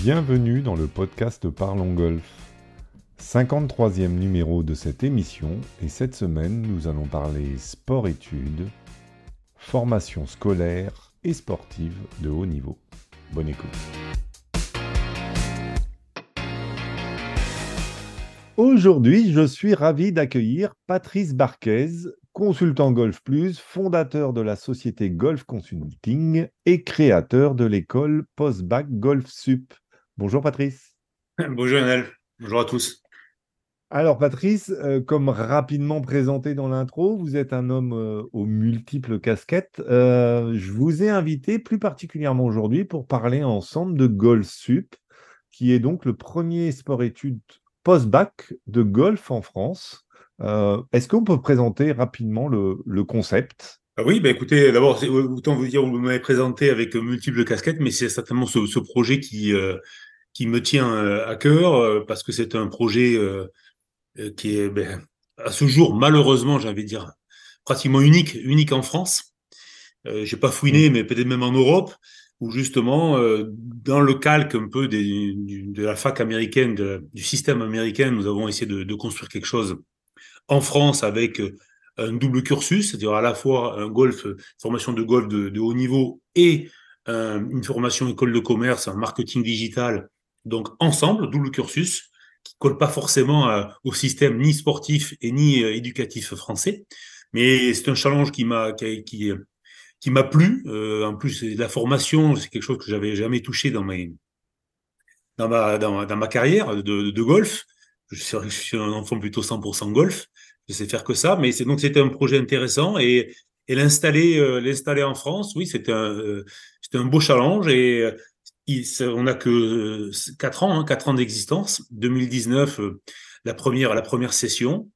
Bienvenue dans le podcast Parlons Golf. 53e numéro de cette émission et cette semaine nous allons parler sport-études, formation scolaire et sportive de haut niveau. Bonne écoute. Aujourd'hui, je suis ravi d'accueillir Patrice Barquez, consultant Golf Plus, fondateur de la société Golf Consulting et créateur de l'école Postbac Golf Sup. Bonjour Patrice. Bonjour Lionel, bonjour à tous. Alors Patrice, euh, comme rapidement présenté dans l'intro, vous êtes un homme euh, aux multiples casquettes. Euh, je vous ai invité plus particulièrement aujourd'hui pour parler ensemble de Golf Sup, qui est donc le premier sport-études post-bac de golf en France. Est-ce qu'on peut présenter rapidement le, concept? Oui, bah écoutez, d'abord, autant vous dire, vous m'avez présenté avec multiples casquettes, mais c'est certainement ce, projet qui, euh, qui me tient euh, à cœur, parce que c'est un projet qui est, ben, à ce jour, malheureusement, j'ai envie de dire, pratiquement unique, unique en France. Euh, j'ai pas fouiné, mmh. mais peut-être même en Europe où justement, euh, dans le calque un peu des, de la fac américaine, du système américain, nous avons essayé de, de, construire quelque chose en France avec euh, un double cursus, c'est-à-dire à la fois un golf, formation de golf de, haut niveau et euh, une formation école de commerce en marketing digital, donc ensemble, double cursus, qui colle pas forcément au système ni sportif et ni éducatif français. Mais c'est un challenge qui m'a qui, qui, m'a plu. Euh, en plus, la formation, c'est quelque chose que j'avais jamais touché dans dans ma dans, dans ma carrière de, golf. Je suis un enfant plutôt 100% golf. Je faire que ça, mais c'est donc c'était un projet intéressant et et l'installer euh, l'installer en France, oui, c'était un euh, c'était un beau challenge et il, on n'a que quatre ans, hein, quatre ans d'existence. 2019, la première la première session.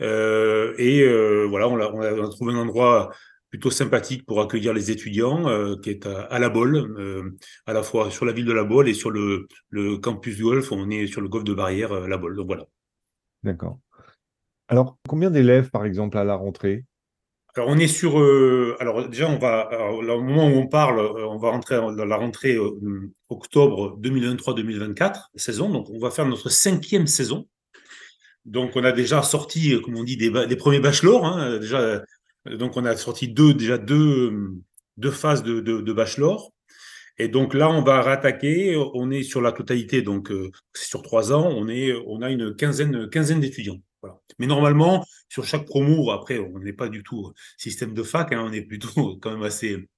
Euh, et voilà, on a, trouvé un endroit plutôt sympathique pour accueillir les étudiants, euh, qui est à, La Bolle, euh, à la fois sur la ville de La Bolle et sur le, le campus golf. On est sur le golf de Barrière, euh, La Bolle. Donc voilà. D'accord. Alors, combien d'élèves, par exemple, à la rentrée? Alors on est sur, alors déjà on va, au moment où on parle, on va rentrer dans la rentrée octobre 2023-2024 saison, donc on va faire notre cinquième saison. Donc on a déjà sorti, comme on dit, des, premiers bachelors. Hein, donc, on a sorti deux, déjà deux, deux phases de, de. Et donc là, on va rattaquer. On est sur la totalité, donc euh, c'est sur trois ans. On a une quinzaine, quinzaine d'étudiants. Mais normalement, sur chaque promo, après, on n'est pas du tout système de fac. Hein, on est plutôt quand même assez,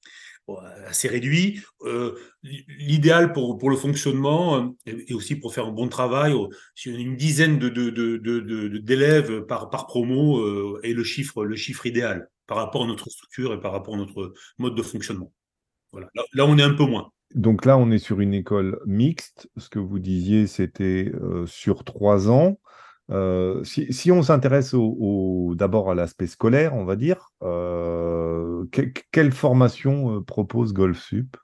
assez réduit. Euh, L'idéal pour, pour le fonctionnement euh, et, aussi pour faire un bon travail, une dizaine de, d'élèves de, de, par, par promo euh, est le chiffre, le chiffre idéal par rapport à notre structure et par rapport à notre mode de fonctionnement. Voilà. Là, on est un peu moins. Donc là, on est sur une école mixte. Ce que vous disiez, c'était euh, sur trois ans. Euh, si, on s'intéresse au, d'abord à l'aspect scolaire, on va dire, euh, quelle formation propose GolfSup?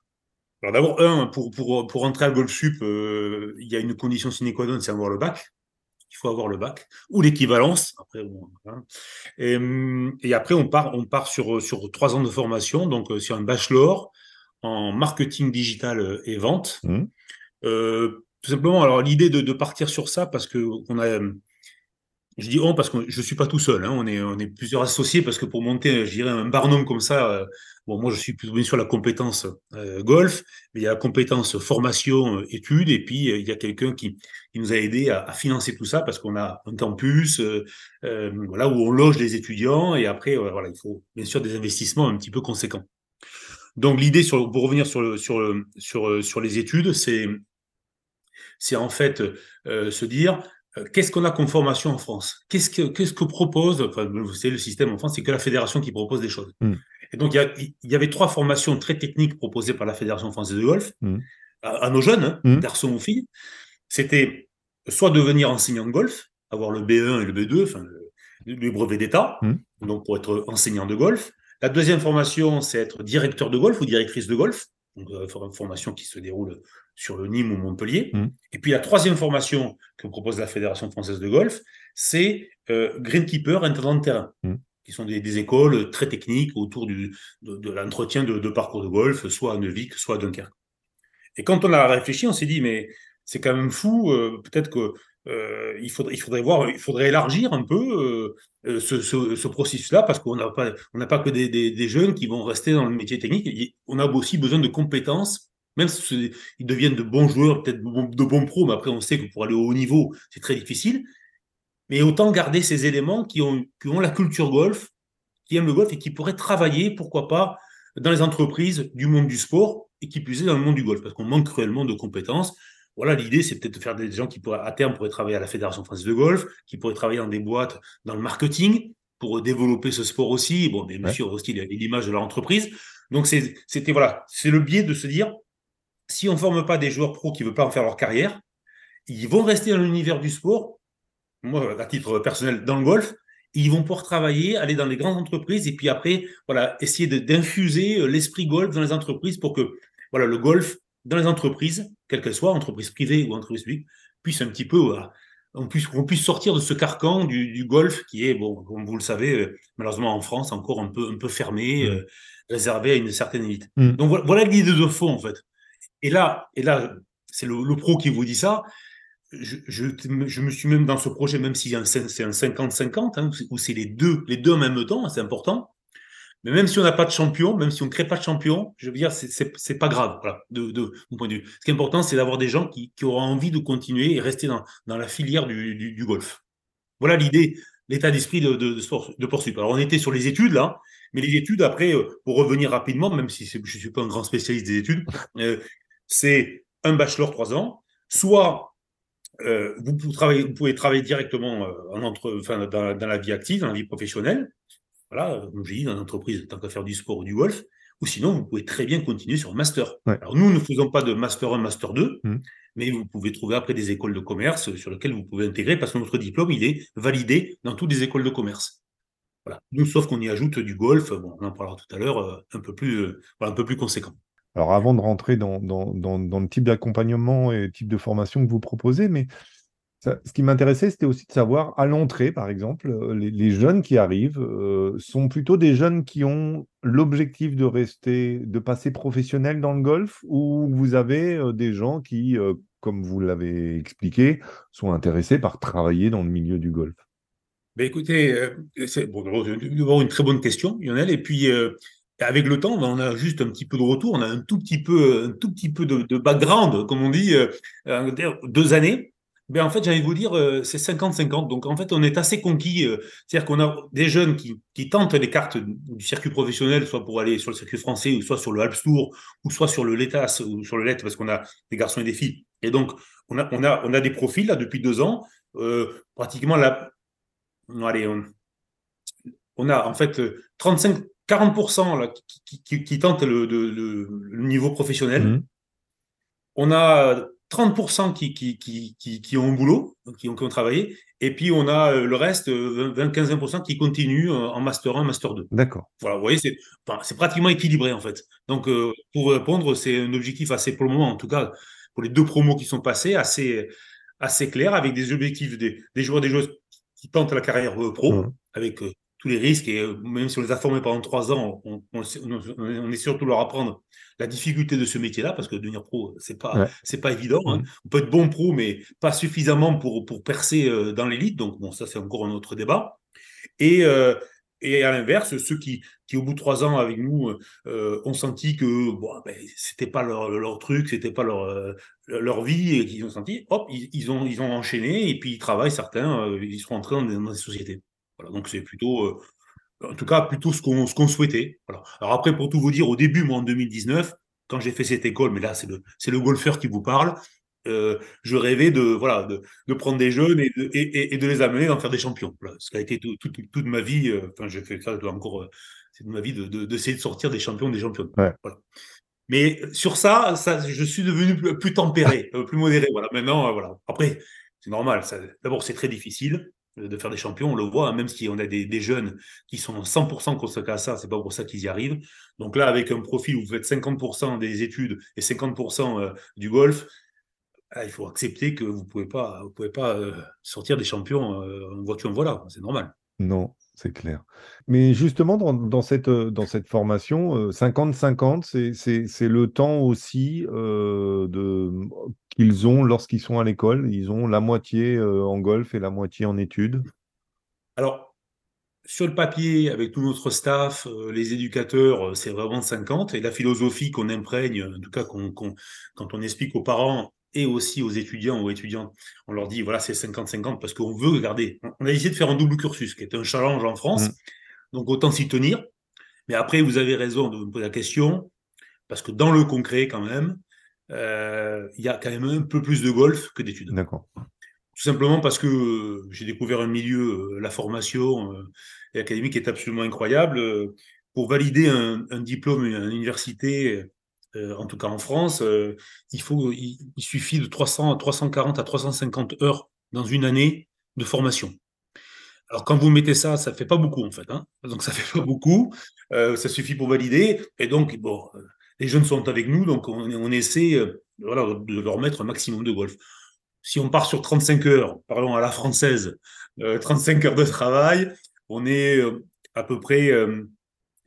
Alors d'abord, un, pour, pour, pour entrer à GolfSup, il y a une condition sine qua non, c'est avoir le bac il faut avoir le bac ou l'équivalence. Après, hein. et, après, on part, on part sur, sur trois ans de formation, donc euh, sur un bachelor en marketing digital et vente. Mmh. Euh, tout simplement, alors l'idée de, de, partir sur ça, parce que on a je dis on parce que je suis pas tout seul. Hein. On est plusieurs associés parce que pour monter, je dirais un barnum comme ça. Euh, bon, moi je suis plutôt bien sûr la compétence euh, golf, mais il y a la compétence formation, euh, études, et puis il y a quelqu'un qui, nous a aidé à, financer tout ça parce qu'on a un campus, voilà où on loge les étudiants et après voilà il faut bien sûr des investissements un petit peu conséquents. Donc l'idée pour revenir sur sur sur sur les études, c'est c'est en fait se dire euh, qu'est-ce qu'on a comme formation en France? Qu'est-ce que, qu'est-ce que propose, enfin, vous savez, le système en France, c'est que la fédération qui propose des choses. Mm. Et donc, il y, avait trois formations très techniques proposées par la Fédération française de golf mm. à, nos jeunes, hein, mm. garçons ou filles. C'était soit devenir enseignant de golf, avoir le B1 et le B2, enfin, le, brevet d'État, donc pour être enseignant de golf. La deuxième formation, c'est être directeur de golf ou directrice de golf, donc une euh, formation qui se déroule sur le Nîmes ou Montpellier. Et puis la troisième formation que propose la Fédération française de golf, c'est euh, greenkeeper, intendant de terrain, mmh. qui sont des, écoles très techniques autour du, de, l'entretien de, parcours de golf, soit à Neuvik, soit à Dunkerque. Et quand on a réfléchi, on s'est dit, mais c'est quand même fou, euh, peut-être que euh, il, faudrait, il faudrait voir, il faudrait élargir un peu euh, ce, ce, processus-là, parce qu'on n'a pas, on n'a pas que des, des, des, jeunes qui vont rester dans le métier technique. On a aussi besoin de compétences, même s'ils deviennent de bons joueurs, peut-être de bons pros, mais après on sait que pour aller au haut niveau, c'est très difficile. Mais autant garder ces éléments qui ont, qui ont la culture golf, qui aiment le golf et qui pourraient travailler, pourquoi pas, dans les entreprises du monde du sport et qui plus est dans le monde du golf, parce qu'on manque cruellement de compétences. Voilà, l'idée, c'est peut-être de faire des gens qui pourraient, à terme, pourraient travailler à la Fédération française de golf, qui pourraient travailler dans des boîtes, dans le marketing, pour développer ce sport aussi. Bon, bien sûr, aussi l'image de leur entreprise. Donc, c'était, voilà, c'est le biais de se dire, si on ne forme pas des joueurs pros qui ne veulent pas en faire leur carrière, ils vont rester dans l'univers du sport. Moi, à titre personnel, dans le golf, ils vont pouvoir travailler, aller dans les grandes entreprises et puis après, voilà, essayer d'infuser euh, l'esprit golf dans les entreprises pour que, voilà, le golf dans les entreprises, quelles qu'elles soient, entreprises privées ou entreprises publiques, puisse un petit peu, voilà, on puisse, on puisse sortir de ce carcan du, golf qui est, bon, comme vous le savez, euh, malheureusement en France, encore un peu, un peu fermé, mmh. euh, réservé à une certaine élite. Mmh. Donc voilà, l'idée de fond, en fait. Et là, et là c'est le, pro qui vous dit ça je, me suis même dans ce projet, même si c'est un 50-50, hein, où c'est les deux, les deux en même temps, c'est important. Mais même si on n'a pas de champion, même si on ne crée pas de champion, je veux dire, c'est pas grave, de, mon point de vue. Ce qui est important, c'est d'avoir des gens qui, auront envie de continuer et rester dans, la filière du, golf. Voilà l'idée, l'état d'esprit de, de. Alors, on était sur les études, là, mais les études, après, euh, pour revenir rapidement, même si je ne suis pas un grand spécialiste des études, euh, c'est un bachelor trois ans, soit euh, vous, pouvez travailler, vous, pouvez travailler, directement euh, en entre, enfin, dans, dans, la vie active, dans la vie professionnelle. Voilà, comme j'ai dit, dans l'entreprise, tant qu'à faire du sport ou du golf. Ou sinon, vous pouvez très bien continuer sur un master. Alors, nous ne faisons pas de master 1, master 2, mmh. mais vous pouvez trouver après des écoles de commerce sur lesquelles vous pouvez intégrer parce que notre diplôme, il est validé dans toutes les écoles de commerce. Voilà. Nous, sauf qu'on y ajoute du golf, bon, on en parlera tout à l'heure, euh, un peu plus, un peu plus conséquent. Alors, avant de rentrer dans, le type d'accompagnement et le type de formation que vous proposez, mais ce qui m'intéressait, c'était aussi de savoir, à l'entrée, par exemple, euh, les, jeunes qui arrivent euh, sont plutôt des jeunes qui ont l'objectif de rester, de passer professionnel dans le golf, ou vous avez euh, des gens qui, comme vous l'avez expliqué, sont intéressés par travailler dans le milieu du golf? Ben écoutez, c'est bon, une très bonne question, Lionel. Et puis, avec le temps, on a juste un petit peu de retour, on a un tout petit peu, un tout petit peu de, background, comme on dit, euh, deux années. Ben en fait, j'allais vous dire, euh, c'est 50-50. Donc en fait, on est assez conquis. Euh, c'est-à-dire qu'on a des jeunes qui, qui, tentent les cartes du circuit professionnel, soit pour aller sur le circuit français, ou soit sur le Alps Tour, ou soit sur le LETAS, ou sur le LET, parce qu'on a des garçons et des filles. Et donc, on a, on a, on a des profils là depuis deux ans. pratiquement là, allez, on, on a en fait 35 40% là, qui, qui, tentent le, le, niveau professionnel. Mmh. On a 30% qui, ont un boulot, qui ont, qui ont travaillé. Et puis, on a euh, le reste, 20-15% euh, qui continuent euh, en Master 1, Master 2. D'accord. Voilà, vous voyez, c'est enfin, pratiquement équilibré, en fait. Donc, pour répondre, c'est un objectif assez, pour le moment, en tout cas, pour les deux promos qui sont passés, assez, assez clair, avec des objectifs des, des joueurs des joueuses qui tentent la carrière pro, mmh. avec tous les risques. Et euh, même si on les a formés pendant trois ans, on, on, on est surtout leur apprendre la difficulté de ce métier-là, parce que devenir pro, c'est pas, c'est pas évident. Hein. Mm. On peut être bon pro, mais pas suffisamment pour, pour percer euh, dans l'élite. Donc, bon, ça, c'est encore un autre débat. Et, euh, et à l'inverse, ceux qui, qui, au bout de trois ans avec nous, euh, ont senti que bon, ben, c'était pas leur, leur truc, c'était pas leur, leur vie, et qu'ils ont senti, hop, ils, ils, ont, ils ont enchaîné, et puis ils travaillent, certains, ils sont entrés dans des, dans des sociétés. Voilà, donc c'est plutôt, euh, en tout cas, plutôt ce qu'on souhaitait. Voilà. Alors après, pour tout vous dire, au début, moi, en 2019, quand j'ai fait cette école, mais là, c'est le, le golfeur qui vous parle, euh, je rêvais de, voilà, de, de prendre des jeunes et de, et, et de les amener d'en faire des champions. Voilà. Ce qui a été tout, tout, toute ma vie, euh, enfin, j'ai fait ça encore, c'est de ma vie d'essayer de, de, de, sortir des champions, des champions. Ouais. Voilà. Mais sur ça, ça, je suis devenu plus, plus tempéré, plus modéré. Voilà. Maintenant, voilà. Après, c'est normal. D'abord, c'est très difficile de faire des champions, on le voit, hein, même si on a des, jeunes qui sont 100% consacrés à ça, c'est pas pour ça qu'ils y arrivent. Donc là, avec un profil où vous faites 50% des études et 50% euh, du golf, ah, il faut accepter que vous pouvez pas, vous pouvez pas euh, sortir des champions euh, en voiture en voilà, c'est normal. Non, c'est clair. Mais justement, dans, cette, dans cette formation, 50-50, c'est le temps aussi de, qu'ils ont lorsqu'ils sont à l'école. Ils ont la moitié en golf et la moitié en études. Alors, sur le papier, avec tout notre staff, les éducateurs, c'est vraiment 50. Et la philosophie qu'on imprègne, en tout cas quand on explique aux parents et aussi aux étudiants ou étudiantes. On leur dit, voilà, c'est 50-50 parce qu'on veut garder. On a essayé de faire un double cursus, qui est un challenge en France. Mm. Donc, autant s'y tenir. Mais après, vous avez raison de me poser la question, parce que dans le concret, quand même, euh, il y a quand même un peu plus de golf que d'études. D'accord. Tout simplement parce que j'ai découvert un milieu, euh, la formation euh, académique est absolument incroyable. Pour valider un, un diplôme à l'université, euh, en tout cas en France, euh, il, faut, il, suffit de 300, 340 à 350 heures dans une année de formation. Alors quand vous mettez ça, ça fait pas beaucoup en fait. Hein donc ça fait pas beaucoup. Euh, ça suffit pour valider. Et donc bon, les jeunes sont avec nous, donc on, on essaie voilà, de leur mettre un maximum de golf. Si on part sur 35 heures, parlons à la française, 35 heures de travail, on est à peu près,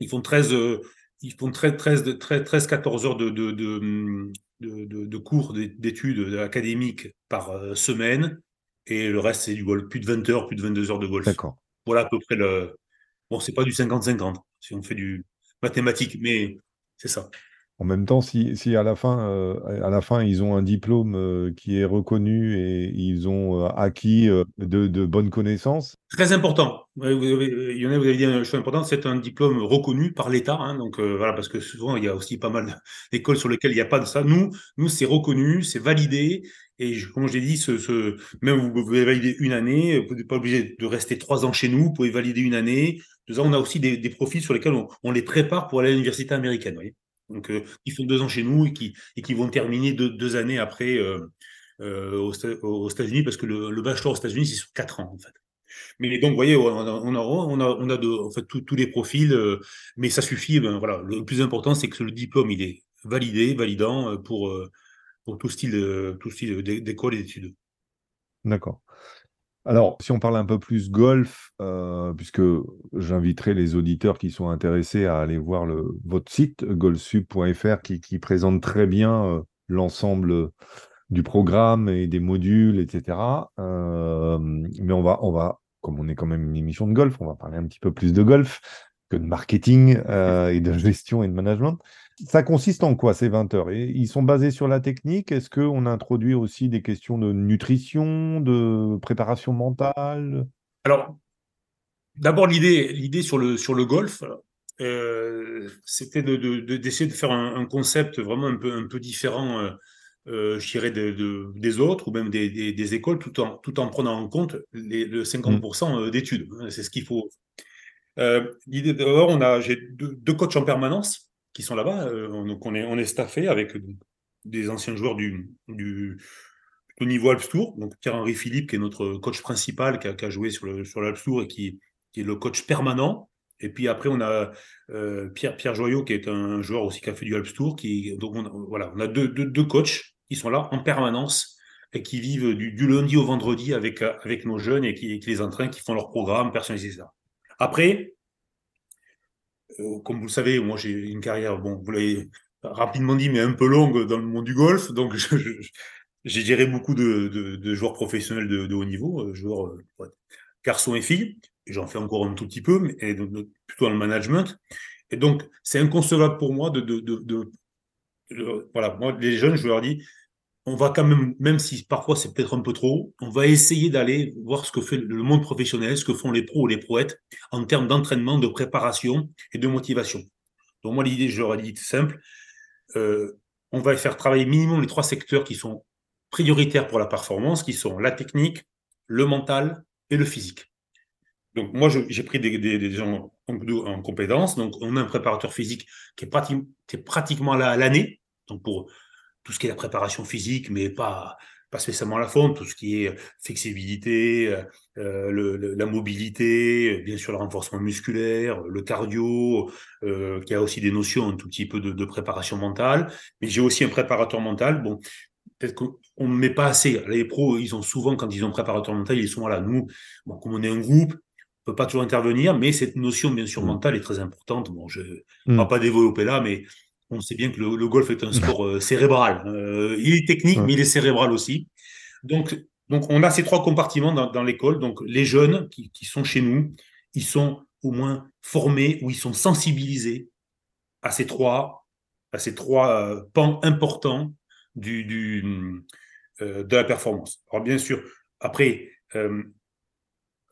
ils font 13, ils font 13, 13, 13 14 heures de, de, de, de cours d'études académiques par euh, semaine. Et le reste, c'est du golf. Plus de 20 heures, plus de 22 heures de golf. D'accord. Voilà à peu près le. Bon, c'est pas du 50-50 si on fait du mathématique, mais c'est ça. En même temps, si, si à, la fin, euh, à la fin, ils ont un diplôme euh, qui est reconnu et ils ont euh, acquis de, bonnes connaissances. Très important. Vous avez, il y en a, vous avez dit une chose importante, c'est un diplôme reconnu par l'État. Hein, donc voilà, parce que souvent, il y a aussi pas mal d'écoles sur lesquelles il n'y a pas de ça. Nous, nous c'est reconnu, c'est validé. Et comme je l'ai dit, ce, même vous pouvez valider une année, vous n'êtes pas obligé de rester trois ans chez nous, vous pouvez valider une année. On a aussi des, profils sur lesquels on, les prépare pour aller à l'université américaine. Donc, euh, font deux ans chez nous et qui, et qui vont terminer deux, années après euh, euh, aux, États-Unis, parce que le, bachelor aux États-Unis, c'est sur quatre ans, en fait. Mais donc, vous voyez, on a, on a, on a, de, en fait, tous les profils, mais ça suffit. Ben, voilà, le plus important, c'est que le diplôme, il est validé, validant pour, pour tout style, tout style d'école et d'études. D'accord. Alors, si on parle un peu plus golf, euh, puisque j'inviterai les auditeurs qui sont intéressés à aller voir votre site golfsub.fr qui, présente très bien euh, l'ensemble du programme et des modules, etc. Euh, mais on va, on va, comme on est quand même une émission de golf, on va parler un petit peu plus de golf que de marketing et de gestion et de management. Ça consiste en quoi ces 20 heures? Et Ils sont basés sur la technique? Est-ce qu'on introduit aussi des questions de nutrition, de préparation mentale? Alors, d'abord, l'idée, l'idée sur, le, sur le golf, euh, c'était d'essayer de, faire un, concept vraiment un peu, un peu différent, euh, euh je dirais, de, des autres ou même des, des, écoles, tout en, tout en prenant en compte les, le 50% mmh. d'études. C'est ce qu'il faut. L'idée, d'abord, on a, j'ai deux, deux coachs en permanence qui sont là-bas. Euh, donc on est, on est staffé avec des anciens joueurs du, du, niveau Alps Tour. Donc Pierre-Henri Philippe, qui est notre coach principal, qui a, joué sur le sur l'Alps Tour et qui, qui, est le coach permanent. Et puis après, on a euh, Pierre, Pierre Joyot, qui est un joueur aussi qui a fait du Alps Tour. Qui, donc on, voilà, on a deux, deux, deux, coachs qui sont là en permanence et qui vivent du, lundi au vendredi avec, avec nos jeunes et qui, les entraînent, qui font leur programme personnalisé. Ça. Après, euh, comme vous le savez, moi j'ai une carrière, bon, vous l'avez rapidement dit, mais un peu longue dans le monde du golf. Donc j'ai géré beaucoup de, joueurs professionnels de, haut niveau, euh, joueurs euh, garçons et filles. J'en fais encore un tout petit peu, mais plutôt dans le management. Et donc c'est inconcevable pour moi de, voilà, moi les jeunes, je leur dis, on va quand même, même si parfois c'est peut-être un peu trop, on va essayer d'aller voir ce que fait le monde professionnel, ce que font les pros ou les proètes en termes d'entraînement, de préparation et de motivation. Donc moi, l'idée, je leur ai dit simple, euh, on va faire travailler minimum les trois secteurs qui sont prioritaires pour la performance, qui sont la technique, le mental et le physique. Donc moi, j'ai pris des, gens en, compétences. Donc on a un préparateur physique qui est, qui est pratiquement là à l'année. Donc pour tout ce qui est la préparation physique, mais pas, pas spécialement la fonte, tout ce qui est flexibilité, euh, euh, le, la mobilité, bien sûr le renforcement musculaire, le cardio, euh, qui a aussi des notions un tout petit peu de, de préparation mentale. Mais j'ai aussi un préparateur mental. Bon, peut-être qu'on ne met pas assez. Les pros, ils ont souvent, quand ils ont un préparateur mental, ils sont là. Nous, bon, comme on est un groupe, peut pas toujours intervenir, mais cette notion, bien sûr, mm. mentale est très importante. Bon, je ne vais mm. pas développer là, mais on sait bien que le, golf est un sport euh, cérébral. Euh, il est technique, mais il est cérébral aussi. Donc, donc, on a ces trois compartiments dans, l'école. Donc, les jeunes qui, sont chez nous, ils sont au moins formés ou ils sont sensibilisés à ces trois, à ces trois euh, pans importants du, du de la performance. Alors, bien sûr, après,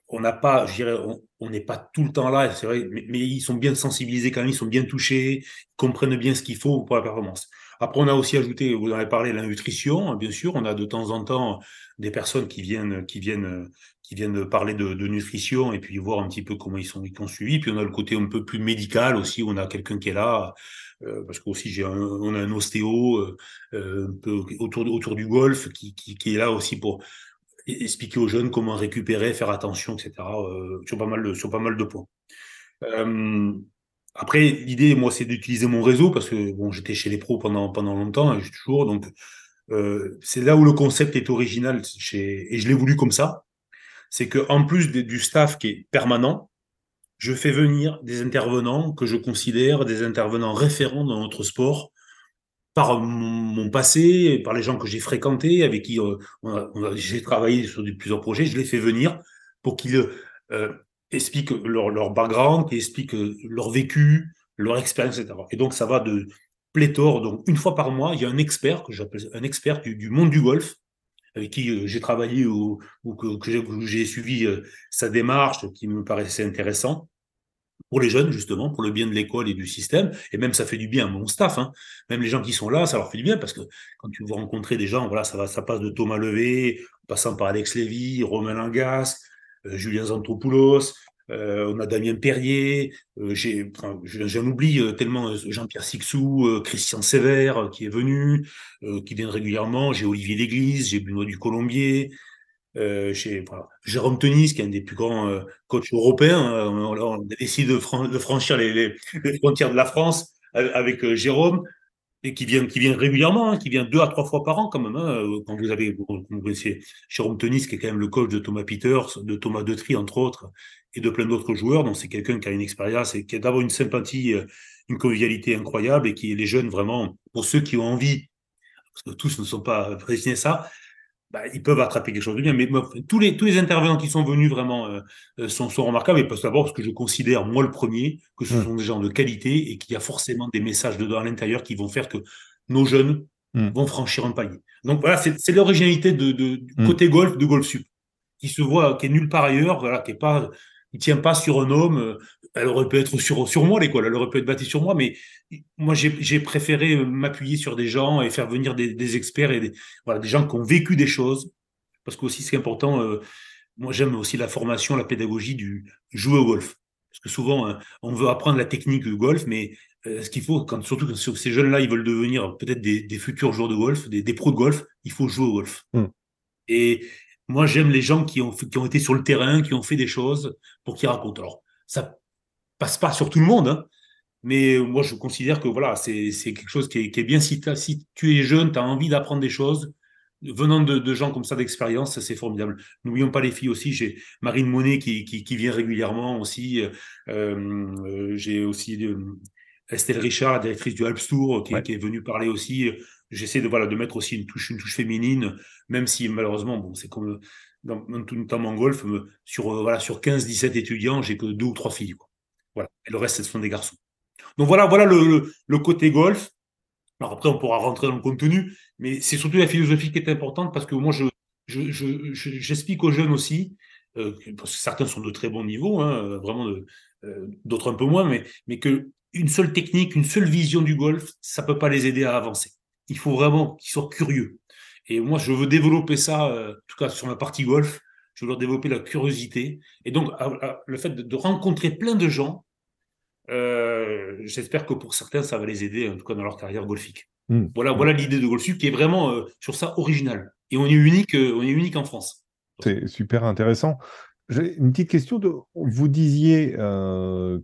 on n'a pas, je dirais, on n'est pas tout le temps là, c'est vrai, mais, ils sont bien sensibilisés quand même, ils sont bien touchés, ils comprennent bien ce qu'il faut pour la performance. Après, on a aussi ajouté, vous en avez parlé, la nutrition, bien sûr. On a de temps en temps des personnes qui viennent, qui viennent, parler de, nutrition et puis voir un petit peu comment ils sont, ils sont suivis. Puis on a le côté un peu plus médical aussi, on a quelqu'un qui est là, euh, parce qu'aussi on a un ostéo euh, un peu autour, du golf qui est là aussi pour expliquer aux jeunes comment récupérer, faire attention, etc. Euh, sur, pas mal de, sur pas mal de points. Euh, après, l'idée, moi, c'est d'utiliser mon réseau parce que bon, j'étais chez les pros pendant, pendant longtemps, et toujours, donc euh, c'est là où le concept est original, et je l'ai voulu comme ça. C'est que en plus du staff qui est permanent, je fais venir des intervenants que je considère des intervenants référents dans notre sport, par mon passé, par les gens que j'ai fréquentés, avec qui euh, j'ai travaillé sur plusieurs projets, je les fais venir pour qu'ils euh, expliquent leur, background, qu'ils expliquent euh, leur vécu, leur expérience, etc. Et donc ça va de pléthore. Donc une fois par mois, il y a un expert que j'appelle un expert du, monde du golf avec qui j'ai travaillé ou, ou que, que j'ai suivi sa démarche qui me paraissait intéressant pour les jeunes, justement, pour le bien de l'école et du système. Et même, ça fait du bien à mon staff. Hein. Même les gens qui sont là, ça leur fait du bien parce que quand tu vas rencontrer des gens, voilà, ça, va, ça passe de Thomas Levé, passant par Alex Lévy, Romain Langas, euh, Julien Zantropoulos, euh, on a Damien Perrier, euh, j'ai, j'en oublie tellement Jean-Pierre Sixou, Christian Sévère qui est venu, qui vient régulièrement, j'ai Olivier Léglise, j'ai Benoît du Colombier, euh, chez Jérôme Tenis, qui est un des plus grands euh, coachs européens. Hein, on, a décidé de, franchir les, frontières de la France avec euh, Jérôme, et qui vient, régulièrement, hein, qui vient deux à trois fois par an quand même. Hein, quand vous avez, vous connaissez Jérôme Tenis, qui est quand même le coach de Thomas Peters, de Thomas Detry, entre autres, et de plein d'autres joueurs. Donc c'est quelqu'un qui a une expérience et qui a d'abord une sympathie, une convivialité incroyable, et qui les jeunes vraiment, pour ceux qui ont envie, parce que tous ne sont pas prédestinés à ça, bah, ils peuvent attraper quelque chose de bien. Mais tous, les, tous les intervenants qui sont venus vraiment euh, euh, sont, sont, remarquables. Et parce d'abord, parce que je considère, moi le premier, que ce mmh. sont des gens de qualité et qu'il y a forcément des messages dedans à l'intérieur qui vont faire que nos jeunes mmh. vont franchir un palier. Donc voilà, c'est l'originalité de, de, du mmh. côté golf de Golf Sup, qui se voit, qui est nulle part ailleurs, voilà, qui est pas, il tient pas sur un homme. Euh, elle aurait pu être sur, sur moi, l'école, elle aurait pu être bâtie sur moi, mais moi, j'ai préféré m'appuyer sur des gens et faire venir des, experts et des, voilà, des gens qui ont vécu des choses. Parce qu'aussi, c'est important, euh, moi, j'aime aussi la formation, la pédagogie du jouer au golf. Parce que souvent, hein, on veut apprendre la technique du golf, mais euh, ce qu'il faut, quand, surtout quand ces jeunes-là, ils veulent devenir peut-être des, futurs joueurs de golf, des, pros de golf, il faut jouer au golf. Mmh. Et moi, j'aime les gens qui ont, qui ont été sur le terrain, qui ont fait des choses pour qu'ils racontent. Alors, ça passe pas sur tout le monde, hein, mais moi, je considère que voilà, c'est quelque chose qui est, bien. Si, si, tu es jeune, tu as envie d'apprendre des choses, venant de, gens comme ça d'expérience, c'est formidable. N'oublions pas les filles aussi. J'ai Marine Monet qui, qui, vient régulièrement aussi. Euh, euh, j'ai aussi euh, Estelle Richard, la directrice du Alps Tour, qui, est venue parler aussi. J'essaie de, voilà, de mettre aussi une touche, une touche féminine, même si malheureusement, bon, c'est comme dans, notamment en golf, sur, voilà, sur 15-17 étudiants, j'ai que deux ou trois filles. Voilà. Et le reste, ce sont des garçons. Donc voilà, voilà le, côté golf. Alors après, on pourra rentrer dans le contenu, mais c'est surtout la philosophie qui est importante parce que moi, je, j'explique aux jeunes aussi, euh, parce que certains sont de très bons niveaux, hein, vraiment, euh, d'autres un peu moins, mais, mais que une seule technique, une seule vision du golf, ça peut pas les aider à avancer. Il faut vraiment qu'ils soient curieux. Et moi, je veux développer ça, euh, en tout cas sur ma partie golf, je veux leur développer la curiosité. Et donc, le fait de rencontrer plein de gens euh, j'espère que pour certains, ça va les aider, en tout cas dans leur carrière golfique. Hmm. Voilà, voilà l'idée de Golfsup qui est vraiment euh, sur ça original. Et on est unique, on est unique en France. C'est super intéressant. J'ai une petite question. De... Vous disiez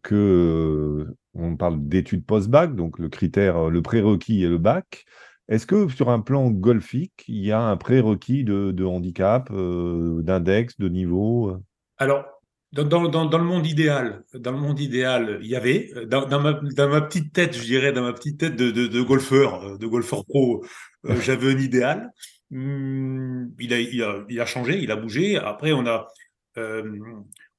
que on parle d'études post-bac, donc le critère, le prérequis est le bac. Est-ce que sur un plan golfique, il y a un prérequis de, de handicap, d'index, de niveau Alors, dans, dans, dans, le monde idéal, dans le monde idéal, il y avait dans, dans, ma, petite tête, je dirais, dans ma petite tête de, de, de golfeur, de golfeur pro, euh, j'avais un idéal. Hum, il, a, il, a, il, a, changé, il a bougé. Après, on a euh,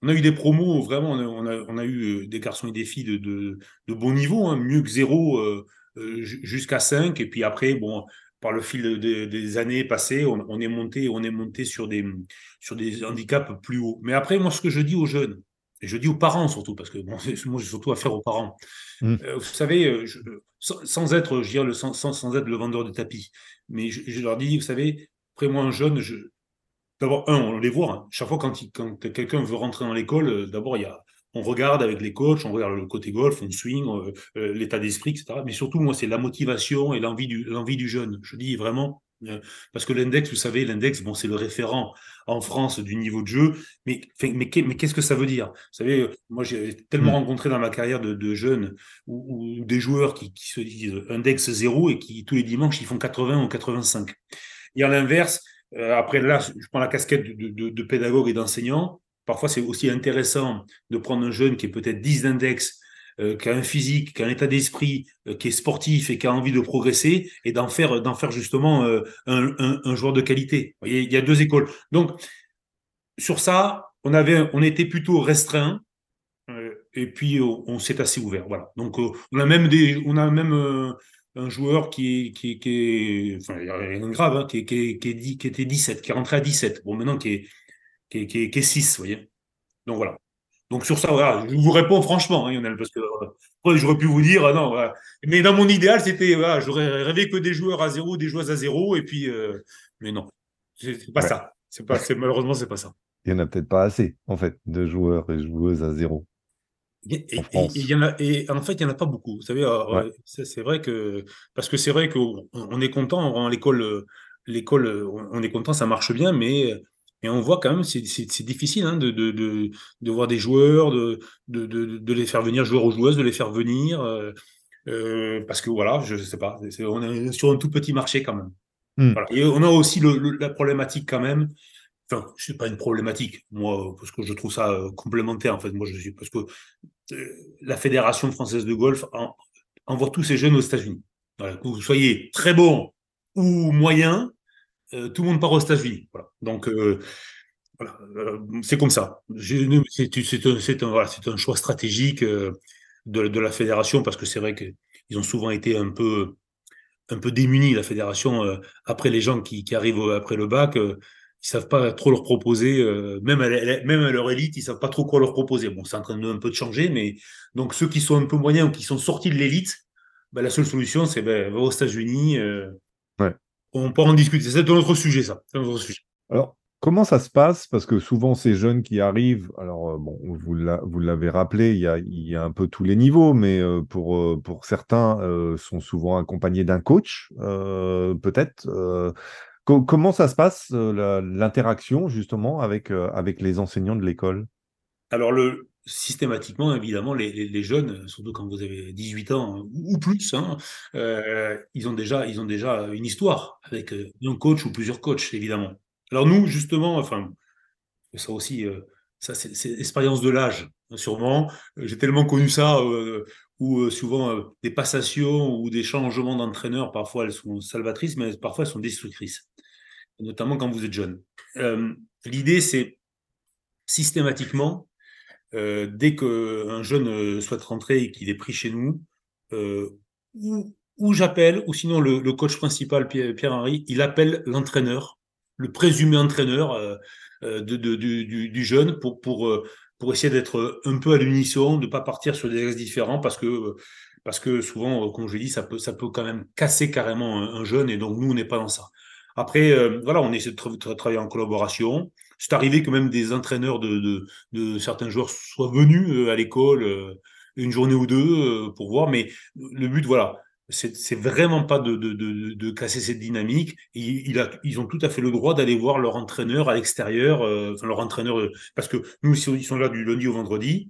on a eu des promos vraiment, on a, on a, eu des garçons et des filles de, de, de bon niveau, hein, mieux que zéro euh, jusqu'à 5. Et puis après, bon, par le fil des années passées, on, est monté, on est monté sur des, sur des handicaps plus hauts. Mais après, moi, ce que je dis aux jeunes, et je dis aux parents surtout, parce que bon, moi j'ai surtout affaire aux parents. Mmh. Euh, vous savez, euh, sans, être, je le, sans, sans, être le vendeur de tapis, mais je, leur dis, vous savez, après moi un jeune, d'abord un, on les voit. Hein. Chaque fois quand, quand quelqu'un veut rentrer dans l'école, euh, d'abord il y a on regarde avec les coachs, on regarde le côté golf, on swing, euh, euh, l'état d'esprit, etc. Mais surtout, moi, c'est la motivation et l'envie du, l'envie du jeune. Je dis vraiment, euh, parce que l'index, vous savez, l'index, bon, c'est le référent en France du niveau de jeu. Mais, mais, qu'est-ce que ça veut dire? Vous savez, moi, j'ai tellement mmh. rencontré dans ma carrière de, jeunes ou, des joueurs qui, se disent index zéro et qui, tous les dimanches, ils font 80 ou 85. Et à l'inverse, après là, je prends la casquette de, de pédagogue et d'enseignant parfois c'est aussi intéressant de prendre un jeune qui est peut-être 10 d'index, euh, qui a un physique, qui a un état d'esprit, euh, qui est sportif et qui a envie de progresser, et d'en faire, justement euh, un, joueur de qualité. Il y a deux écoles. Donc, sur ça, on, avait, on était plutôt restreint, et puis on, s'est assez ouvert. Voilà. Donc, on a même, un joueur qui est, qui, qui enfin, il y a rien de grave, hein, qui, qui, qui, qui, était 17, qui est rentré à 17. Bon, maintenant, qui est, qui est, qui 6, vous voyez. Donc voilà. Donc sur ça, voilà, je vous réponds franchement, hein, Lionel, parce que euh, j'aurais pu vous dire, non, mais dans mon idéal, c'était, voilà, j'aurais rêvé que des joueurs à zéro, des joueuses à zéro, et puis, euh, mais non, c'est pas ça. C'est pas, malheureusement, c'est pas ça. Il n'y en a peut-être pas assez, en fait, de joueurs et joueuses à zéro. Et, en, France. y en a, et en fait, il n'y en a pas beaucoup. Vous savez, euh, c'est vrai que, parce que c'est vrai qu'on on est content, l'école, l'école, on est content, ça marche bien, mais et on voit quand même, c'est difficile hein, de, de, de, de, voir des joueurs, de, de, les faire venir, joueurs ou joueuses, de les faire venir. Euh, euh, parce que voilà, je ne sais pas, on est sur un tout petit marché quand même. Hmm. Voilà. Et on a aussi le, la problématique quand même. Enfin, ce n'est pas une problématique, moi, parce que je trouve ça euh, complémentaire. En fait, moi, je suis parce que la Fédération française de golf envoie tous ces jeunes aux États-Unis. Voilà, que vous soyez très bon ou moyen, euh, tout le monde part aux États-Unis. Voilà. Donc, euh, voilà, euh, c'est comme ça. C'est un, voilà, un, choix stratégique de, de, la fédération parce que c'est vrai qu'ils ont souvent été un peu, un peu démunis, la fédération, après les gens qui, qui, arrivent après le bac. ils savent pas trop leur proposer, même, à, même à leur élite, ils savent pas trop quoi leur proposer. Bon, c'est en train de un peu de changer, mais donc ceux qui sont un peu moyens ou qui sont sortis de l'élite, ben, la seule solution, c'est ben, aux États-Unis. On peut en discuter. C'est un autre sujet, ça. Un autre sujet. Alors, comment ça se passe? Parce que souvent, ces jeunes qui arrivent, alors, euh, bon, vous l'avez rappelé, il y, a, il y, a, un peu tous les niveaux, mais euh, pour, euh, pour certains, sont souvent accompagnés d'un coach, peut-être. comment ça se passe, l'interaction, justement, avec, avec les enseignants de l'école? Alors, le, systématiquement, évidemment, les, jeunes, surtout quand vous avez 18 ans ou plus, hein, euh, ils, ont déjà, ils ont déjà une histoire avec euh, un coach ou plusieurs coachs, évidemment. Alors nous, justement, enfin, ça aussi, euh, ça c'est l'expérience de l'âge, sûrement. J'ai tellement connu ça, où souvent des passations ou des changements d'entraîneur, parfois elles sont salvatrices, mais parfois elles sont destructrices, notamment quand vous êtes jeune. L'idée, c'est systématiquement euh, dès qu'un jeune euh, souhaite rentrer et qu'il est pris chez nous, euh, ou, j'appelle, ou sinon le, coach principal, Pierre-Henri, il appelle l'entraîneur, le présumé entraîneur du, jeune pour, essayer d'être un peu à l'unisson, de ne pas partir sur des axes différents parce que, parce que souvent, comme je l'ai dit, ça peut, ça peut quand même casser carrément un, jeune et donc nous, on n'est pas dans ça. Après, voilà, on essaie de travailler en collaboration. C'est arrivé que même des entraîneurs de, certains joueurs soient venus euh, à l'école euh, une journée ou deux euh, pour voir, mais le but, voilà, c'est vraiment pas de, casser cette dynamique. ils ont tout à fait le droit d'aller voir leur entraîneur à l'extérieur, enfin leur entraîneur, parce que nous, ils sont là du lundi au vendredi.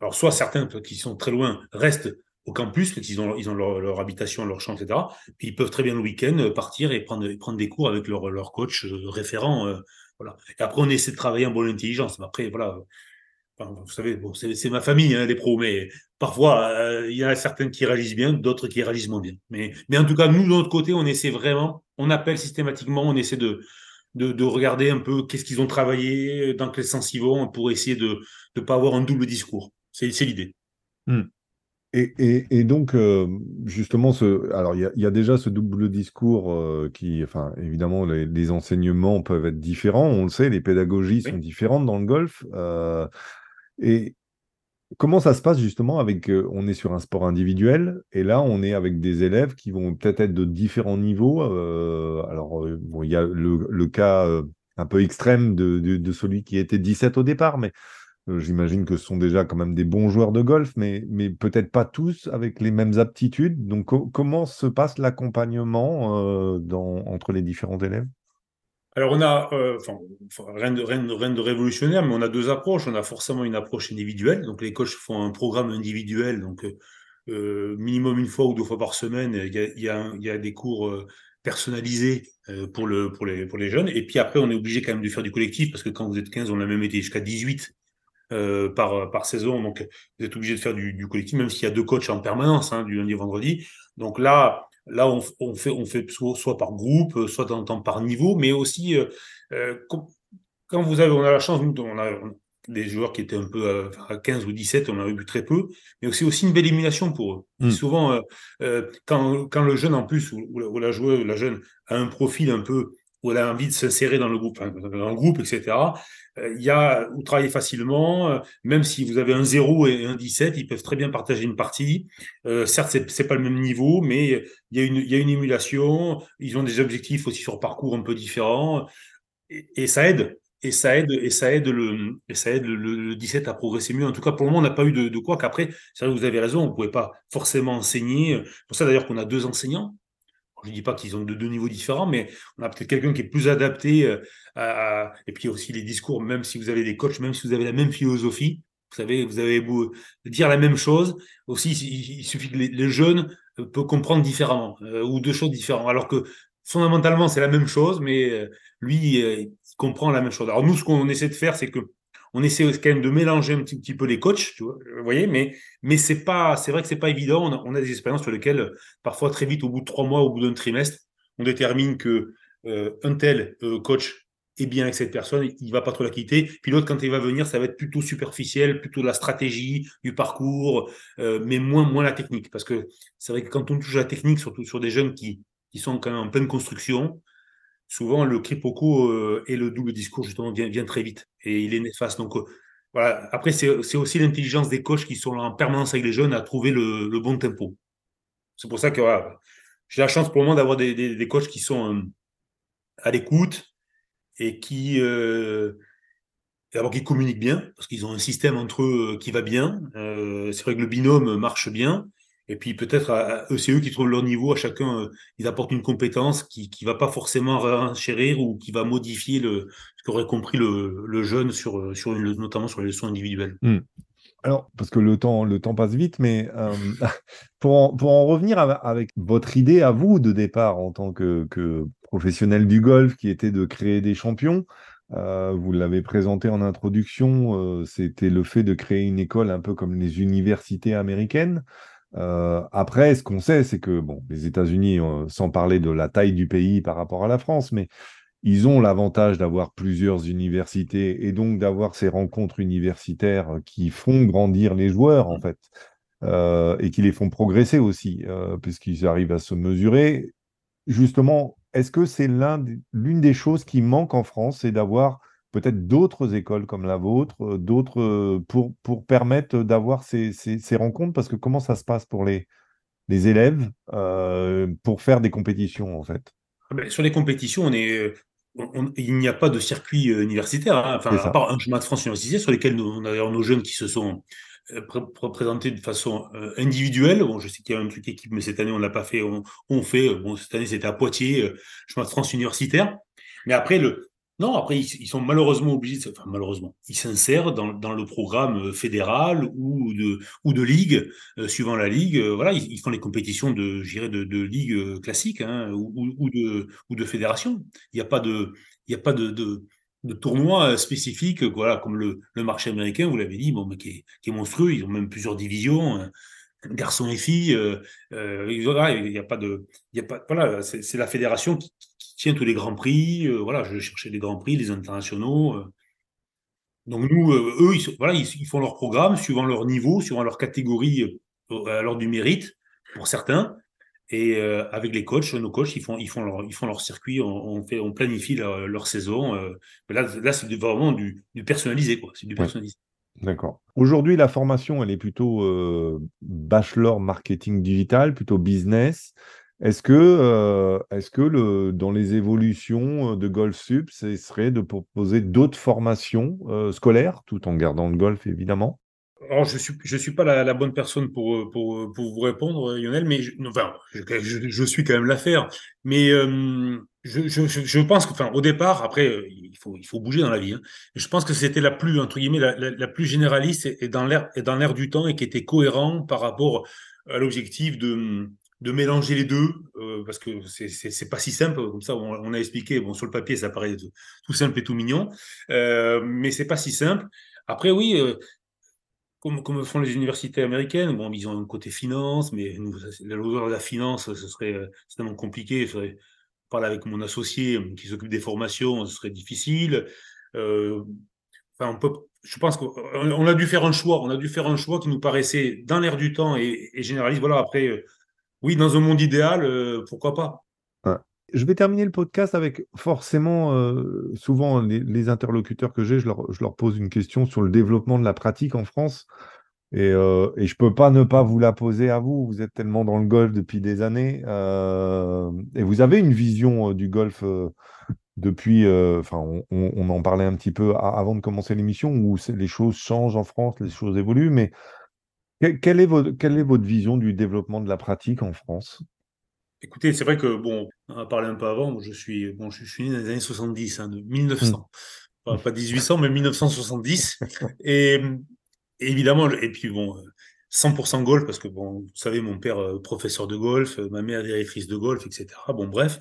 Alors, soit certains qui sont très loin restent au campus, parce qu'ils ont, ils ont leur, habitation, leur chambre, etc. Puis ils peuvent très bien le week-end partir et prendre, des cours avec leur coach référent Et après, on essaie de travailler en bonne intelligence. Après, voilà, vous savez, c'est ma famille, hein, les pros, mais parfois, euh, il y en a certains qui réalisent bien, d'autres qui réalisent moins bien. Mais, en tout cas, nous, de notre côté, on essaie vraiment, on appelle systématiquement, on essaie de, de, regarder un peu qu'est-ce qu'ils ont travaillé, dans quel sens ils vont, pour essayer de ne pas avoir un double discours. C'est l'idée. Hmm. Et, donc, euh, justement, ce, alors il y, a déjà ce double discours euh, qui, enfin, évidemment, les, enseignements peuvent être différents, on le sait, les pédagogies sont différentes dans le golf. et comment ça se passe justement avec, on est sur un sport individuel, et là, on est avec des élèves qui vont peut-être être de différents niveaux. alors, il y a le, cas un peu extrême de, de, celui qui était 17 au départ, mais euh, j'imagine que ce sont déjà quand même des bons joueurs de golf, mais, mais peut-être pas tous avec les mêmes aptitudes. Donc, comment se passe l'accompagnement euh, entre les différents élèves? Alors on a, euh, enfin, rien de, rien, de, révolutionnaire, mais on a deux approches. On a forcément une approche individuelle. Donc les coachs font un programme individuel, donc minimum une fois ou deux fois par semaine. Il y a, y a, y a des cours personnalisés pour, le, pour, les, pour les jeunes. Et puis après, on est obligé quand même de faire du collectif, parce que quand vous êtes 15, on a même été jusqu'à 18 euh, par, par saison. Donc, vous êtes obligé de faire du, du collectif, même s'il y a deux coachs en permanence, hein, du lundi au vendredi. Donc là, là on, on fait, on fait soit, par groupe, soit en temps par niveau, mais aussi euh, euh quand vous avez, on a la chance, nous, on a, des joueurs qui étaient un peu à 15 ou 17, on a eu très peu, mais aussi aussi une belle élimination pour eux. Mmh. Souvent, euh, euh, quand, quand le jeune en plus, ou, ou la joueuse, la jeune, a un profil un peu où elle a envie de s'insérer dans le groupe, le groupe, etc. Euh, il y a où travailler facilement, euh, même si vous avez un 0 et un 17, ils peuvent très bien partager une partie. Euh, certes, c'est, c'est pas le même niveau, mais il y a une, il y a une émulation. Ils ont des objectifs aussi sur parcours un peu différents, et, ça aide. Et ça aide, et ça aide le, ça aide le, 17 à progresser mieux. En tout cas, pour le moment, on n'a pas eu de quoi qu'après, c'est vrai que vous avez raison, on ne pouvait pas forcément enseigner. C'est pour ça d'ailleurs qu'on a deux enseignants je ne dis pas qu'ils ont de deux niveaux différents, mais on a peut-être quelqu'un qui est plus adapté euh, à, Et puis aussi les discours, même si vous avez des coachs, même si vous avez la même philosophie, vous savez, vous avez beau dire la même chose, aussi il, suffit que les, jeunes euh, peuvent comprendre différemment, euh, ou deux choses différentes. Alors que fondamentalement, c'est la même chose, mais lui, il comprend la même chose. Alors nous, ce qu'on essaie de faire, c'est que on essaie quand même de mélanger un petit, peu les coachs, vous voyez, mais, c'est vrai que c'est pas évident. On a, des expériences sur lesquelles, parfois très vite, au bout de trois mois, au bout d'un trimestre, on détermine que euh, un tel euh, coach est bien avec cette personne, il va pas trop la quitter. Puis l'autre, quand il va venir, ça va être plutôt superficiel, plutôt la stratégie, du parcours, euh, mais moins, la technique. Parce que c'est vrai que quand on touche la technique, surtout sur des jeunes qui, qui sont quand même en pleine construction, souvent le quiproquo euh, et le double discours justement vient, très vite et il est néfaste. Donc euh, voilà. Après, c'est aussi l'intelligence des coachs qui sont en permanence avec les jeunes à trouver le, bon tempo. C'est pour ça que voilà, j'ai la chance pour le moment d'avoir des, des, coachs qui sont euh, à l'écoute et qui d'abord qui communiquent bien parce qu'ils ont un système entre eux qui va bien. c'est vrai que le binôme marche bien. Et puis peut-être c'est eux qui trouvent leur niveau, à chacun, euh, ils apportent une compétence qui ne va pas forcément renchérir ou qui va modifier le, ce qu'aurait compris le, le, jeune, sur, euh, sur notamment sur les leçons individuelles. Hmm. Alors, parce que le temps, le temps passe vite, mais euh, pour, en, pour en revenir avec votre idée à vous de départ en tant que, que professionnel du golf, qui était de créer des champions, vous l'avez présenté en introduction, c'était le fait de créer une école un peu comme les universités américaines. Euh, après, ce qu'on sait, c'est que bon, les États-Unis, euh, sans parler de la taille du pays par rapport à la France, mais ils ont l'avantage d'avoir plusieurs universités et donc d'avoir ces rencontres universitaires qui font grandir les joueurs, en fait, euh, et qui les font progresser aussi, puisqu'ils arrivent à se mesurer. Justement, est-ce que c'est l'une des choses qui manque en France, c'est d'avoir peut-être d'autres écoles comme la vôtre, euh, d'autres euh, pour, pour permettre d'avoir ces, ces, rencontres? Parce que comment ça se passe pour les, les élèves euh, pour faire des compétitions en fait? Ah ben, Sur les compétitions, on est, il n'y a pas de circuit universitaire, hein. enfin, à part un chemin de France universitaire sur lesquels on a nos jeunes qui se sont présentés de façon individuelle. Bon, je sais qu'il y a un truc équipe, mais cette année on l'a pas fait. On, on fait. Bon, cette année c'était à Poitiers, chemin de France universitaire. Mais après le non, après, ils, sont malheureusement obligés, enfin malheureusement, ils s'insèrent dans, dans, le programme euh, fédéral ou de, ou de ligue, euh, suivant la ligue. Euh, voilà, ils, font les compétitions de, de, de ligue classique hein, ou, de, ou de fédération. Il n'y a pas de, de, de tournois spécifiques, voilà, comme le, le marché américain, vous l'avez dit, bon, mais qui, est, monstrueux. Ils ont même plusieurs divisions, hein. garçons et filles. Il n'y a pas de, y a pas, voilà, c'est la fédération qui, qui, tient tous les grands prix. Euh, voilà, je cherchais les grands prix, les internationaux. Euh. Donc nous, euh, eux, ils, voilà, ils, ils, font leur programme suivant leur niveau, suivant leur catégorie, alors du mérite pour certains. Et avec les coachs, nos coachs, ils font, ils font, leur, ils font leur circuit, on, on fait, on planifie leur, leur saison. Là, là c'est vraiment du, du, personnalisé, quoi. C'est du personnalisé. D'accord. Aujourd'hui, la formation, elle est plutôt euh, bachelor marketing digital, plutôt business. Est-ce que, euh, est-ce que le, dans les évolutions de Golf Sup, ce serait de proposer d'autres formations euh, scolaires, tout en gardant le golf évidemment? Alors, je suis, je suis pas la, bonne personne pour, pour, pour vous répondre, Lionel, mais je, enfin, je, suis quand même l'affaire. Mais euh, je, je, pense que, enfin, au départ, après, il faut, il faut bouger dans la vie. Hein, je pense que c'était la plus, entre guillemets, la, la, plus généraliste et, et dans l'air, et dans l'air du temps et qui était cohérent par rapport à l'objectif de, de mélanger les deux, euh, parce que c'est, pas si simple, comme ça on, a expliqué, bon sur le papier ça paraît tout simple et tout mignon, euh, mais c'est pas si simple. Après oui, euh, comme, comme, font les universités américaines. Bon, ils ont un côté finance, mais nous, la de la finance, ce serait extrêmement compliqué. Il faudrait parler avec mon associé qui s'occupe des formations, ce serait difficile. Euh, enfin, on peut, je pense qu'on a dû faire un choix. On a dû faire un choix qui nous paraissait dans l'air du temps et, et généraliste. Voilà, après, euh, oui, dans un monde idéal, euh, pourquoi pas. Je vais terminer le podcast avec forcément, euh, souvent les, interlocuteurs que j'ai, je leur, pose une question sur le développement de la pratique en France. Et, euh, je ne peux pas ne pas vous la poser à vous. Vous êtes tellement dans le golf depuis des années. Et vous avez une vision du golf depuis, enfin, on, on, en parlait un petit peu avant de commencer l'émission, où les choses changent en France, les choses évoluent. Mais quelle est, votre, quelle est votre vision du développement de la pratique en France? Écoutez, c'est vrai que, bon, on a parlé un peu avant, je suis, bon, je suis né dans les années 70, hein, de 1900. Mmh. Pas, pas 1800, mais 1970. Et, évidemment, et puis bon, 100% golf, parce que, bon, vous savez, mon père, euh, professeur de golf, ma mère, directrice de golf, etc. Bon, bref.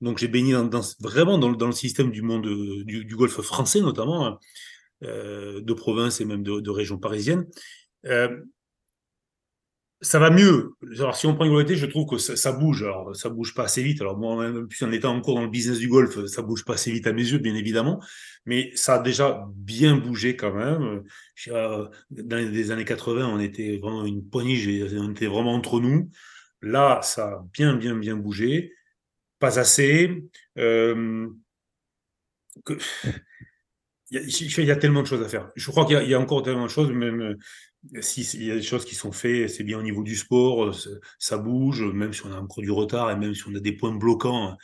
Donc, j'ai baigné dans, dans, vraiment dans, dans, le système du monde du, du golf français, notamment, hein, euh, de province et même de, de région parisienne. Euh, ça va mieux. Alors, si on prend une globalité, je trouve que ça, bouge. Alors, ça bouge pas assez vite. Alors, moi, même en étant encore dans le business du golf, ça bouge pas assez vite à mes yeux, bien évidemment. Mais ça a déjà bien bougé quand même. Dans les années 80, on était vraiment une poignée, on était vraiment entre nous. Là, ça a bien, bien, bien bougé. Pas assez. Euh, que... Il y, a, il y, a, tellement de choses à faire. Je crois qu'il y, y, a encore tellement de choses, même s'il y a des choses qui sont faites, c'est bien au niveau du sport, euh, ça bouge, même si on a encore du retard et même si on a des points bloquants,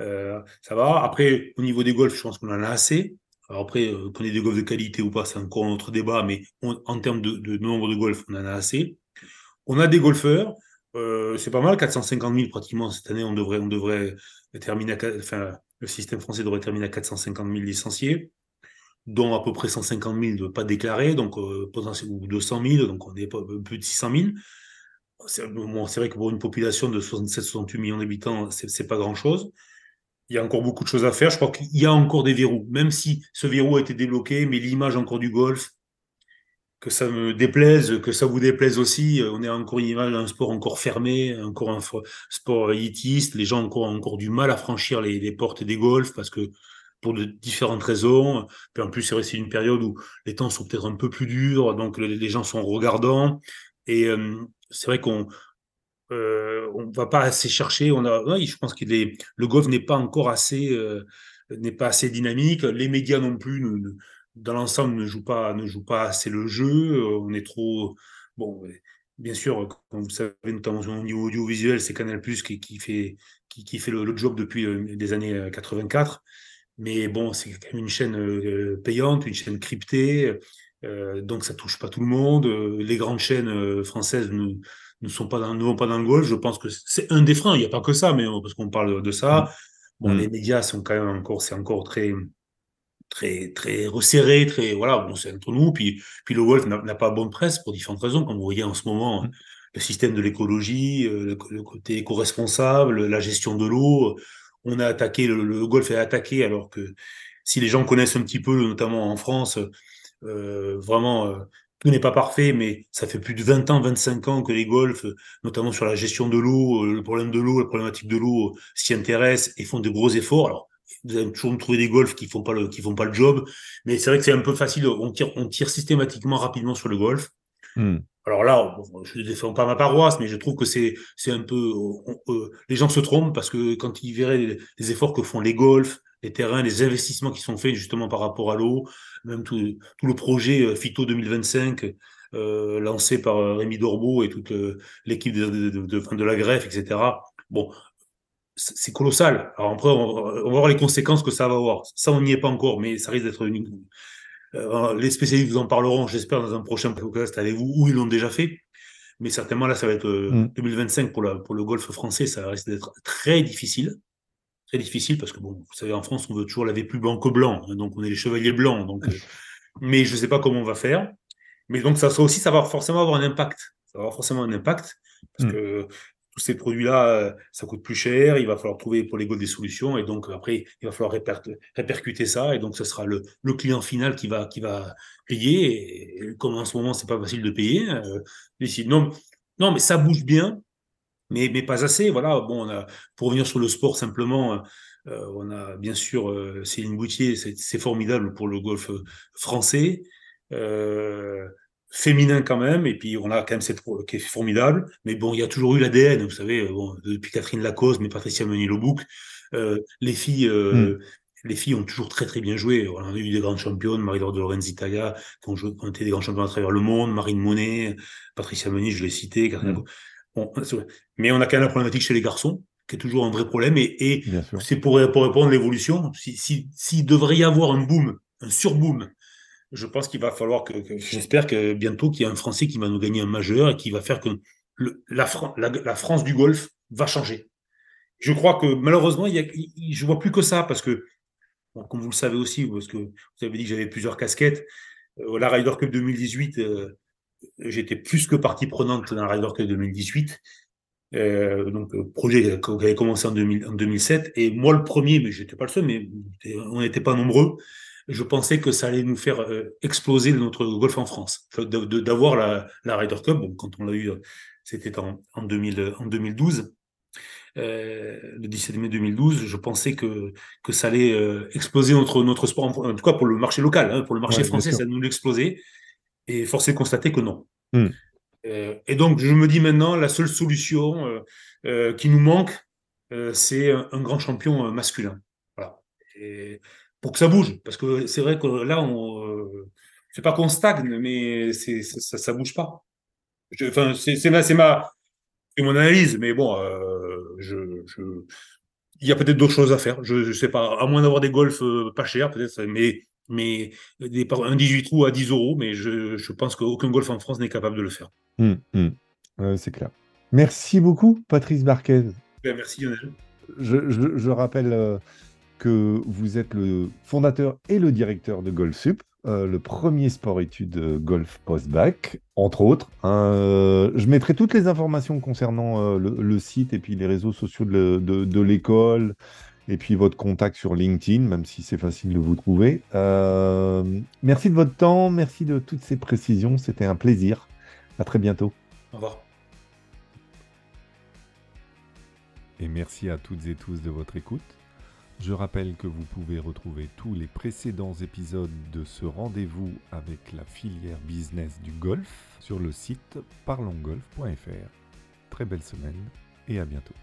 euh, ça va. Après, au niveau des golfs, je pense qu'on en a assez. Alors après, euh, qu'on ait des golfs de qualité ou pas, c'est encore un débat, mais en termes de, nombre de golfs, on en a assez. On a des golfeurs, c'est pas mal, 450 000 pratiquement cette année, on devrait, on devrait terminer, à, enfin, le système français devrait terminer à 450 000 licenciés dont à peu près 150 000 ne pas déclarés, donc euh, potentiellement 200 000, donc on est un peu de 600 000. C'est vrai que pour une population de 67-68 millions d'habitants, c'est pas grand-chose. Il y a encore beaucoup de choses à faire. Je crois qu'il y a encore des verrous, même si ce verrou a été débloqué, mais l'image encore du golf, que ça me déplaise, que ça vous déplaise aussi, on est encore une image d'un sport encore fermé, encore un sport élitiste. Les gens ont encore, encore du mal à franchir les, les portes des golfs parce que pour de différentes raisons. Puis en plus, c'est vrai, une période où les temps sont peut-être un peu plus durs, donc les gens sont regardants. Et euh, c'est vrai qu'on euh, on va pas assez chercher. On a, oui, je pense que le golf n'est pas encore assez euh, n'est pas assez dynamique. Les médias non plus, dans l'ensemble, ne jouent pas ne jouent pas assez le jeu. On est trop bon. Bien sûr, comme vous savez, notamment au niveau audiovisuel, c'est Canal Plus qui, qui fait qui, qui fait le, le, job depuis les années 84. Mais bon, c'est quand même une chaîne euh, payante, une chaîne cryptée, euh, donc ça touche pas tout le monde. Euh, les grandes chaînes françaises ne, ne sont pas dans, ne vont pas dans le golf. Je pense que c'est un des freins. Il n'y a pas que ça, mais parce qu'on parle de ça. Bon, mmh. les médias sont quand même encore, c'est encore très, très, très resserré, très, voilà, bon, c'est entre nous. Puis, puis le golf n'a pas bonne presse pour différentes raisons, comme vous voyez en ce moment. Mmh. Le système de l'écologie, le, le, côté éco-responsable, la gestion de l'eau on a attaqué, le, golf est attaqué alors que si les gens connaissent un petit peu, notamment en France, euh, vraiment, euh, tout n'est pas parfait, mais ça fait plus de 20 ans, 25 ans que les golfs, notamment sur la gestion de l'eau, le problème de l'eau, la problématique de l'eau, s'y intéressent et font de gros efforts. Alors, vous allez toujours trouver des golfs qui font pas le, font pas le job, mais c'est vrai que c'est un peu facile. On tire, on tire systématiquement rapidement sur le golf. Hmm. Alors là, je ne défends pas ma paroisse, mais je trouve que c'est un peu les gens se trompent parce que quand ils verraient les, efforts que font les golfs, les terrains, les investissements qui sont faits justement par rapport à l'eau, même tout, le projet euh, Phyto 2025 euh, lancé par euh, Rémi Dorbeau et toute l'équipe de, la greffe, etc. Bon, c'est colossal. Alors après, on va, voir les conséquences que ça va avoir. Ça, on n'y est pas encore, mais ça risque d'être une... Euh, les spécialistes vous en parleront, j'espère, dans un prochain podcast avec vous, où ils l'ont déjà fait. Mais certainement, là, ça va être 2025 mm. pour, la, pour le golf français, ça risque d'être très difficile. Très difficile parce que, bon, vous savez, en France, on veut toujours laver plus blanc que blanc. Hein, donc, on est les chevaliers blancs. Donc, euh, mais je ne sais pas comment on va faire. Mais donc, ça, ça aussi, ça va forcément avoir un impact. Ça va avoir forcément un impact. Parce mm. que tous ces produits-là, euh, ça coûte plus cher, il va falloir trouver pour les des solutions, et donc après, il va falloir répercuter ça, et donc ce sera le, le client final qui va, qui va payer, et, comme en ce moment, c'est pas facile de payer, euh, non, non, mais ça bouge bien, mais, mais pas assez, voilà, bon, on a, pour revenir sur le sport simplement, euh, on a bien sûr euh, Céline Boutier, c'est formidable pour le golf français, euh, féminin quand même, et puis on a quand même cette qui est formidable. Mais bon, il y a toujours eu l'ADN, vous savez, bon, depuis Catherine Lacoste, mais Patricia Meunier-Lobouc, euh, les filles. Euh, hmm. Les filles ont toujours très très bien joué. On a eu des grandes championnes, Marie-Laure de qui ont, joué, qui ont été des grands champions à travers le monde, Marine Monet, Patricia Meunier, je l'ai cité. Hmm. Bon, mais on a quand même la problématique chez les garçons, qui est toujours un vrai problème. Et, et c'est pour, pour répondre à l'évolution. S'il si, si, devrait y avoir un boom, un surboom je pense qu'il va falloir que, j'espère que bientôt qu'il y a un Français qui va nous gagner un majeur et qui va faire que la, France du golf va changer. Je crois que malheureusement, il y a, je vois plus que ça parce que, comme vous le savez aussi, parce que vous avez dit que j'avais plusieurs casquettes, euh, la Ryder Cup 2018, euh, j'étais plus que partie prenante dans la Ryder Cup 2018. Euh, donc projet qui avait commencé en, 2000, en 2007 et moi le premier mais j'étais pas le seul mais on n'était pas nombreux je pensais que ça allait nous faire euh, exploser notre golf en France. D'avoir la, la Ryder Cup, bon, quand on l'a eu, c'était en, en, 2000, en 2012, euh, le 17 mai 2012, je pensais que, que ça allait euh, exploser notre, notre sport, en, tout cas pour le marché local, hein, pour le marché français, ça allait nous l'exploser. Et force est de constater que non. Hmm. Euh, et donc, je me dis maintenant, la seule solution euh, qui nous manque, c'est un, un, grand champion masculin. Voilà. Et pour que ça bouge. Parce que c'est vrai que là, on, euh, c'est pas qu'on stagne, mais c'est, ça, ça bouge pas. enfin, c'est, c'est ma, c'est ma, c'est mon analyse, mais bon, euh, je, je, il y a peut-être d'autres choses à faire. Je, je sais pas, à moins d'avoir des golfs euh, pas chers, peut-être, mais, mais des, un 18 trous à 10 euros, mais je, je pense qu'aucun golf en France n'est capable de le faire. Hum, hum. c'est clair. Merci beaucoup, Patrice Barquez. Ben, merci, Lionel. Je rappelle euh, que vous êtes le fondateur et le directeur de GolfSup, euh, le premier sport-études euh, golf post-bac, entre autres. Euh, je mettrai toutes les informations concernant le, site et puis les réseaux sociaux de, l'école et puis votre contact sur LinkedIn, même si c'est facile de vous trouver. merci de votre temps, merci de toutes ces précisions, c'était un plaisir. À très bientôt. Au revoir. Et merci à toutes et tous de votre écoute. Je rappelle que vous pouvez retrouver tous les précédents épisodes de ce rendez-vous avec la filière business du golf sur le site parlongolf.fr. Très belle semaine et à bientôt.